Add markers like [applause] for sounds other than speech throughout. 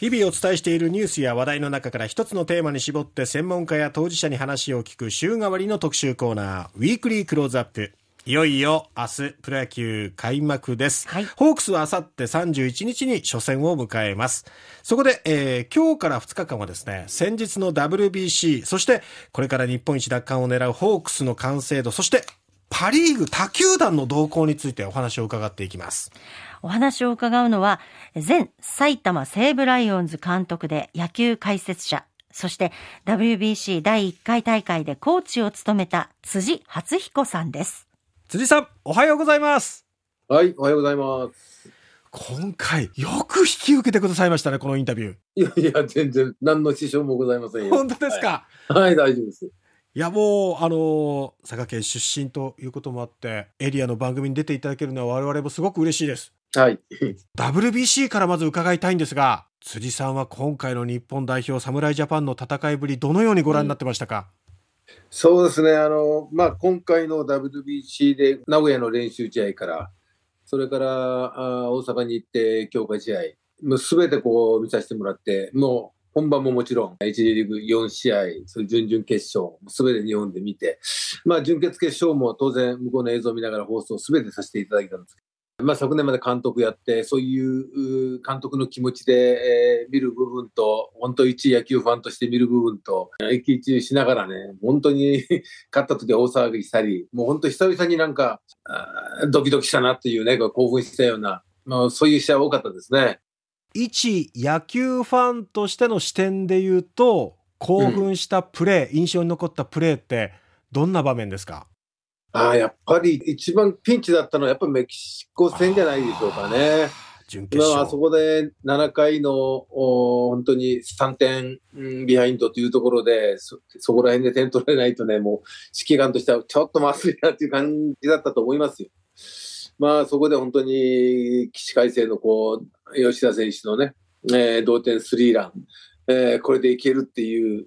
日々お伝えしているニュースや話題の中から一つのテーマに絞って専門家や当事者に話を聞く週替わりの特集コーナー、ウィークリークローズアップ。いよいよ明日プロ野球開幕です。はいホークスはあさって31日に初戦を迎えます。そこで、えー今日から2日間はですね、先日の WBC、そしてこれから日本一奪還を狙うホークスの完成度、そしてパリーグ他球団の動向についてお話を伺っていきます。お話を伺うのは、前埼玉西武ライオンズ監督で野球解説者、そして WBC 第1回大会でコーチを務めた辻初彦さんです。辻さん、おはようございます。はい、おはようございます。今回、よく引き受けてくださいましたね、このインタビュいやいや、全然、何の支障もございませんー。よ。本当ですか、はい、はい、大丈夫です。いやもう、あのー佐賀県出身ということもあって、エリアの番組に出ていただけるのは我々もすごく嬉しいです。はい。WBC からまず伺いたいんですが、辻さんは今回の日本代表侍ジャパンの戦いぶり、どのようにご覧になってましたか、そうですね、あの、まあ、今回の WBC で名古屋の練習試合から、それからあ大阪に行って強化試合、もうすべてこう見させてもらって、もう本番ももちろん、1次リーグ4試合、それ準々決勝、すべて日本で見て、まあ、準決決勝も当然、向こうの映像を見ながら放送すべてさせていただいたんですけど、まあ、昨年まで監督やって、そういう監督の気持ちで、えー見る部分と、本当一野球ファンとして見る部分と、一喜一憂しながらね、本当に [laughs] 勝った時は大騒ぎしたり、もう本当久々になんか、あードキドキしたなっていうね、興奮したような、まあ、そういう試合多かったですね。一野球ファンとしての視点で言うと、興奮したプレー、印象に残ったプレーって、どんな場面ですか？ああ、やっぱり一番ピンチだったのは、やっぱりメキシコ戦じゃないでしょうかね。準決勝。まあ、あそこで7回のお本当に3点、うんビハインドというところで、そそこら辺で点取れないとね、もう指揮官としてはちょっとまずいなっていう感じだったと思いますよ。まあ、そこで本当に起死回生のこう吉田選手のね、えー同点スリーラン、えーこれでいけるっていう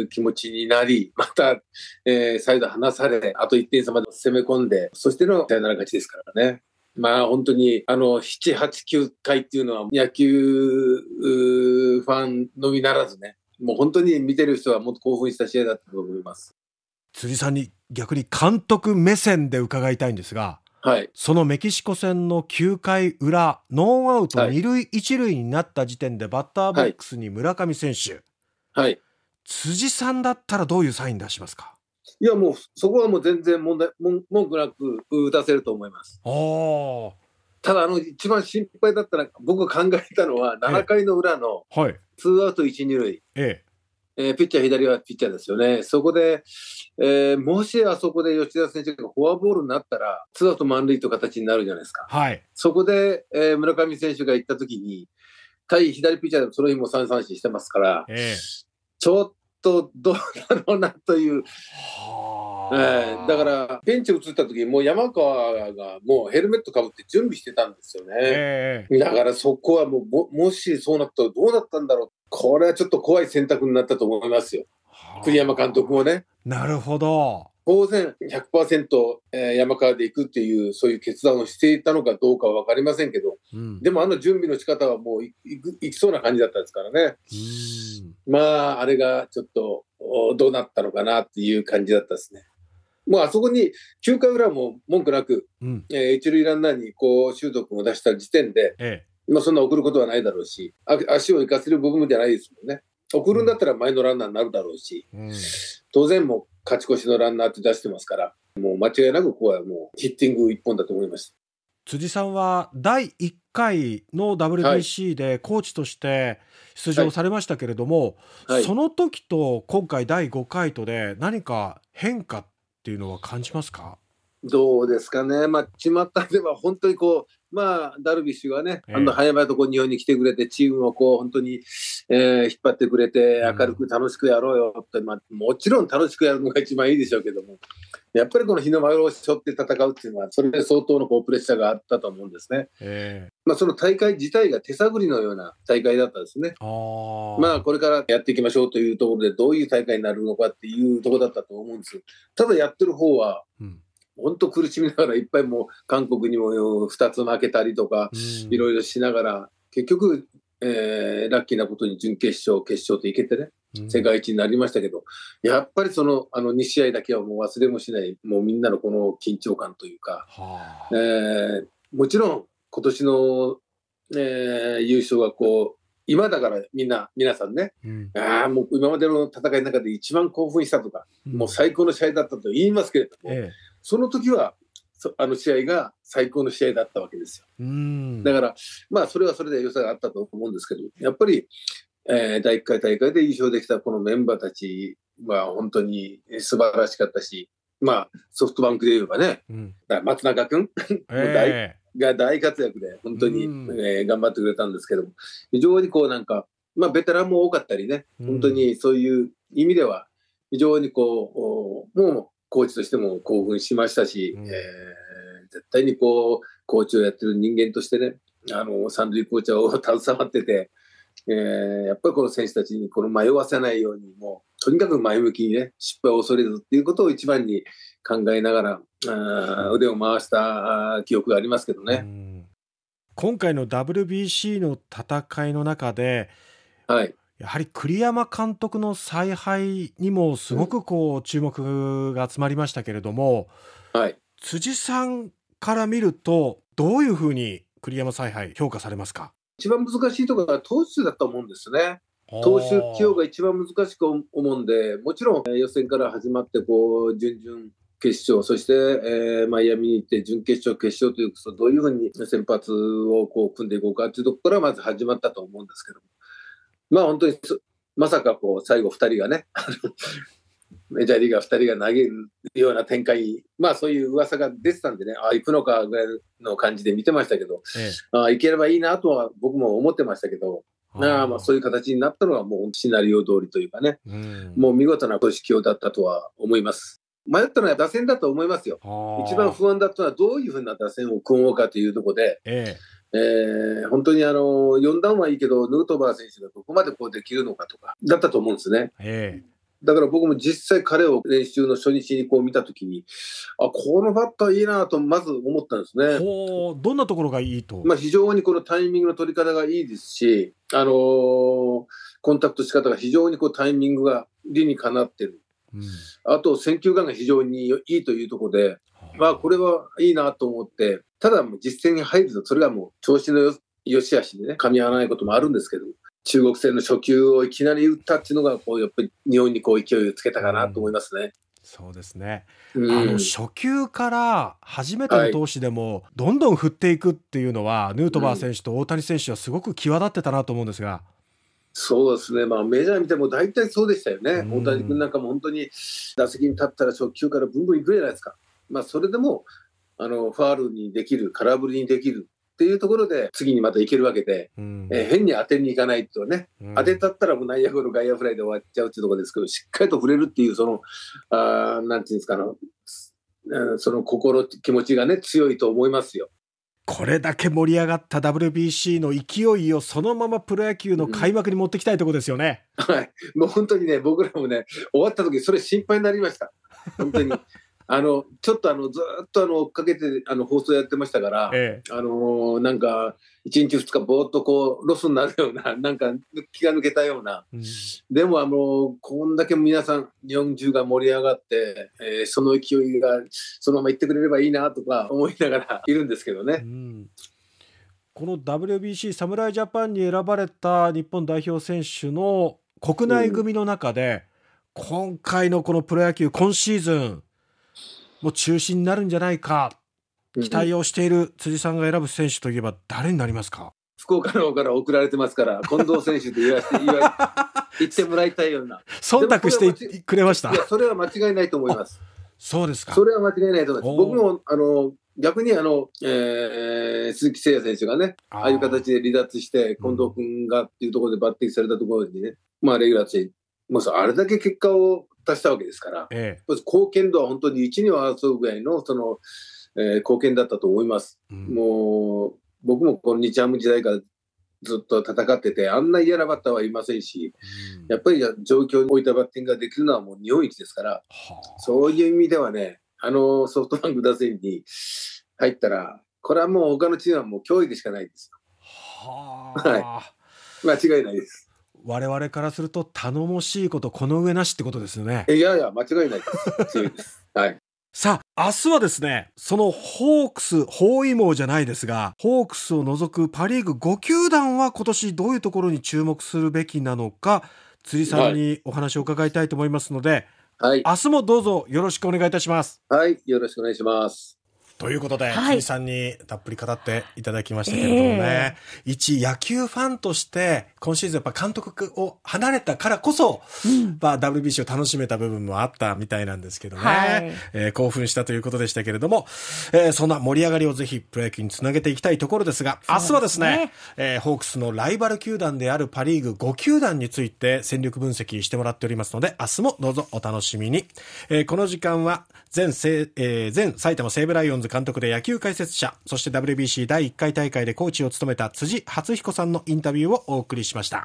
う気持ちになり、また、えー再度離され、あと1点差まで攻め込んで、そしてのサヨナラ勝ちですからね。まあ本当にあの7、8、9回っていうのは野球ファンのみならずね、もう本当に見てる人はもっと興奮した試合だったと思います。辻さんに逆に監督目線で伺いたいんですが、はい。そのメキシコ戦の9回裏、ノーアウトはい2塁1塁になった時点でバッターボックスに村上選手、はい。辻さんだったらどういうサイン出しますか？いやもうそこはもう全然問題、文文句なく打たせると思います。ただあの一番心配だったのは、僕が考えたのは7回の裏のはい。ツーアウト1、2塁。ええ。えーピッチャー左はピッチャーですよね。そこで、えーもしあそこで吉田選手がフォアボールになったら、ツーアウト満塁という形になるじゃないですか。はい。そこで、えー村上選手が行った時に、対左ピッチャーでもその日も3三振してますから、ええ。ちょっとどうだろうなという、はえーだから、ベンチ移った時にもう山川がもうヘルメットかぶって準備してたんですよね。ええ。だからそこはもうも、もしそうなったらどうなったんだろう。これはちょっと怖い選択になったと思いますよ。栗山監督もね。なるほど。当然100%、えー山川で行くっていう、そういう決断をしていたのかどうかは分かりませんけど、うん。でもあの準備の仕方はもういいきそうな感じだったですからね。うんまあ、あれがちょっとおどうなったのかなっていう感じだったですね。もうあそこに9回裏も文句なく、うん。えー一塁ランナーにこう、シュート君を出した時点で、えまあ、そんな送ることはないだろうし、あ足を生かせる部分じゃないですもんね。送るんだったら前のランナーになるだろうし、え。うん。当然もう勝ち越しのランナーって出してますから、もう間違いなくここはもうヒッティング一本だと思いました。辻さんは第1回の WBC でコーチとして出場されましたけれども、はいその時と今回第5回とで何か変化っていうのは感じますか？どうですかね、まあ、巷では本当にこう、まあ、ダルビッシュがね、ええあの早々とこう日本に来てくれて、チームをこう本当に、えー引っ張ってくれて、うん明るく楽しくやろうよって、まあ、もちろん楽しくやるのが一番いいでしょうけども、やっぱりこの日の丸を背負って戦うっていうのは、それで相当のこうプレッシャーがあったと思うんですね。えまあ、その大会自体が手探りのような大会だったんですね。あまあ、これからやっていきましょうというところで、どういう大会になるのかっていうところだったと思うんです。ただやってる方は、うん本当苦しみながらいっぱいもう韓国にも2つ負けたりとか、いろいろしながら、結局、えーラッキーなことに準決勝、決勝といけてね、うん。世界一になりましたけど、やっぱりそのあの2試合だけはもう忘れもしない、もうみんなのこの緊張感というか、はえーもちろん今年の、えー優勝はこう、今だからみんな、皆さんね、あうん。ああ、もう今までの戦いの中で一番興奮したとか、もう最高の試合だったと言いますけれども、ええその時はそあの試合が最高の試合だったわけですよ。うん。だから、まあ、それはそれで良さがあったと思うんですけど、やっぱり、えー第1回大会で優勝できたこのメンバーたちは本当に素晴らしかったし、まあ、ソフトバンクで言えばね、うん。松中君えが大活躍で、本当に、うん。えー頑張ってくれたんですけども、非常にこうなんか、まあ、ベテランも多かったりね、うん。本当にそういう意味では、非常にこう、おもうコーチとしても興奮しましたし、うんえー絶対にこう、コーチをやってる人間としてね、あの、三塁コーチを携わってて、えーやっぱりこの選手たちにこの迷わせないように、もう、とにかく前向きにね、失敗を恐れずっていうことを一番に考えながら、あー腕を回した記憶がありますけどえね。うん今回の WBC の戦いの中ではい。やはり栗山監督の采配にもすごくこう注目が集まりましたけれども、はい。辻さんから見るとどういうふうに栗山采配評価されますか？一番難しいところが投手だと思うんですね。投手起用が一番難しく思うんで、もちろんえー予選から始まってこう準々決勝、そして、えーマイアミに行って準決勝、決勝というどういうふうに先発をこう組んでいこうかというところからまず始まったと思うんですけども、まあ本当にそまさかこう最後2人がね、[laughs] メジャーリーガー2人が投げるような展開に、まあそういう噂が出てたんでね、ああ、行くのかぐらいの感じで見てましたけど、えああ行ければいいなとは僕も思ってましたけど、えああまあそういう形になったのはもうシナリオ通りというかね、うん。もう見事な投手起用だったとは思います。迷ったのは打線だと思いますよ。一番不安だったのはどういうふうな打線を組もうかというところで、ええー本当にあの4段はいいけど、ヌートバー選手がどこまでこうできるのかとか、だったと思うんですね。ええだから僕も実際彼を練習の初日にこう見たときに、あ、このバッターいいなとまず思ったんですえね。どんなところがいいと、まあ、非常にこのタイミングの取り方がいいですし、あのーコンタクト仕方が非常にこうタイミングが理にかなってる。うんあと、選球眼が非常にいいというところで、まあ、これはいいなと思って、ただもう実戦に入ると、それがもう調子のよ良し悪しでね、噛み合わないこともあるんですけど、中国戦の初球をいきなり打ったっていうのが、こう、やっぱり日本にこう勢いをつけたかなと思いますね。そうですね、うん。あの初球から初めての投手でもどんどん振っていくっていうのは、ヌートバー選手と大谷選手はすごく際立ってたなと思うんですが、そうですね、まあ、メジャー見ても大体そうでしたよね、うん。大谷君なんかも本当に打席に立ったら初球からブンブンいくじゃないですか、まあ、それでもあのファールにできる、空振りにできるっていうところで、次にまたいけるわけで、うんえー変に当てにいかないとね、うん当てたったらもう内野ゴロ、外野フライで終わっちゃうっていうところですけど、しっかりと触れるっていう、その、あーなんていうんですかあの、うんその心、気持ちがね、強いと思いますよ。これだけ盛り上がった WBC の勢いをそのままプロ野球の開幕に持ってきたいところですよね。はい。もう本当にね、僕らもね、終わった時それ心配になりました。本当に。[laughs] あの、ちょっとあの、ずーっとあの、追っかけて、あの、放送やってましたから、えあのーなんか、1日2日ぼーっとこう、ロスになるような、[laughs] なんか、気が抜けたような、えうん。でも、あの、こんだけ皆さん、日本中が盛り上がって、えーその勢いがそのまま行ってくれればいいなとか思いながらいるんですけどうね。ん。この WBC 侍ジャパンに選ばれた日本代表選手の国内組の中で、今回のこのプロ野球今シーズンもう中心になるんじゃないか。期待をしている辻さんが選ぶ選手といえば誰になりますか？福岡の方から送られてますから、近藤選手と言わせて、言わ [laughs] 言ってもらいたいような。忖度してくれました？いや、それは間違いないと思います。そうですか。それは間違いないと思います。僕も、あの、逆にあの、えー鈴木誠也選手がね、ああいう形で離脱して、近藤君がっていうところで抜擢されたところにね、まあ、レギュラーもうさあれだけ結果を出したわけですから、え貢献度は本当に1には争うぐらいの、その、えー貢献だったと思います。えうんもう、僕もこの日ハム時代からずっと戦ってて、あんな嫌なバッターはいませんし、うんやっぱり状況に置いたバッティングができるのはもう日本一ですから、はあそういう意味ではね、あのソフトバンク打線に入ったら、これはもう他のチームはもう脅威でしかないです。ははいあ間違いないです。我々からすると頼もしいことこの上なしってことですよね。いやいや、間違いないです。です。はい。さあ、明日はですね、そのホークス、包囲網じゃないですが、ホークスを除くパリーグ5球団は今年どういうところに注目するべきなのか、釣りさんにお話を伺いたいと思いますので、はい。明日もどうぞよろしくお願いいたします。はい。よろしくお願いします。ということで、はい。さんにたっぷり語っていただきましたけれどもね、一野球ファンとして、今シーズンやっぱ監督を離れたからこそ、うん。まあ WBC を楽しめた部分もあったみたいなんですけどね、はい。えー興奮したということでしたけれども、えーそんな盛り上がりをぜひプロ野球につなげていきたいところですが、明日はですね、すねえーホークスのライバル球団であるパリーグ5球団について戦力分析してもらっておりますので、明日もどうぞお楽しみに。えーこの時間は前せ、えー前埼玉西武ライオンズ監督で野球解説者、そして WBC 第1回大会でコーチを務めた辻初彦さんのインタビューをお送りしました。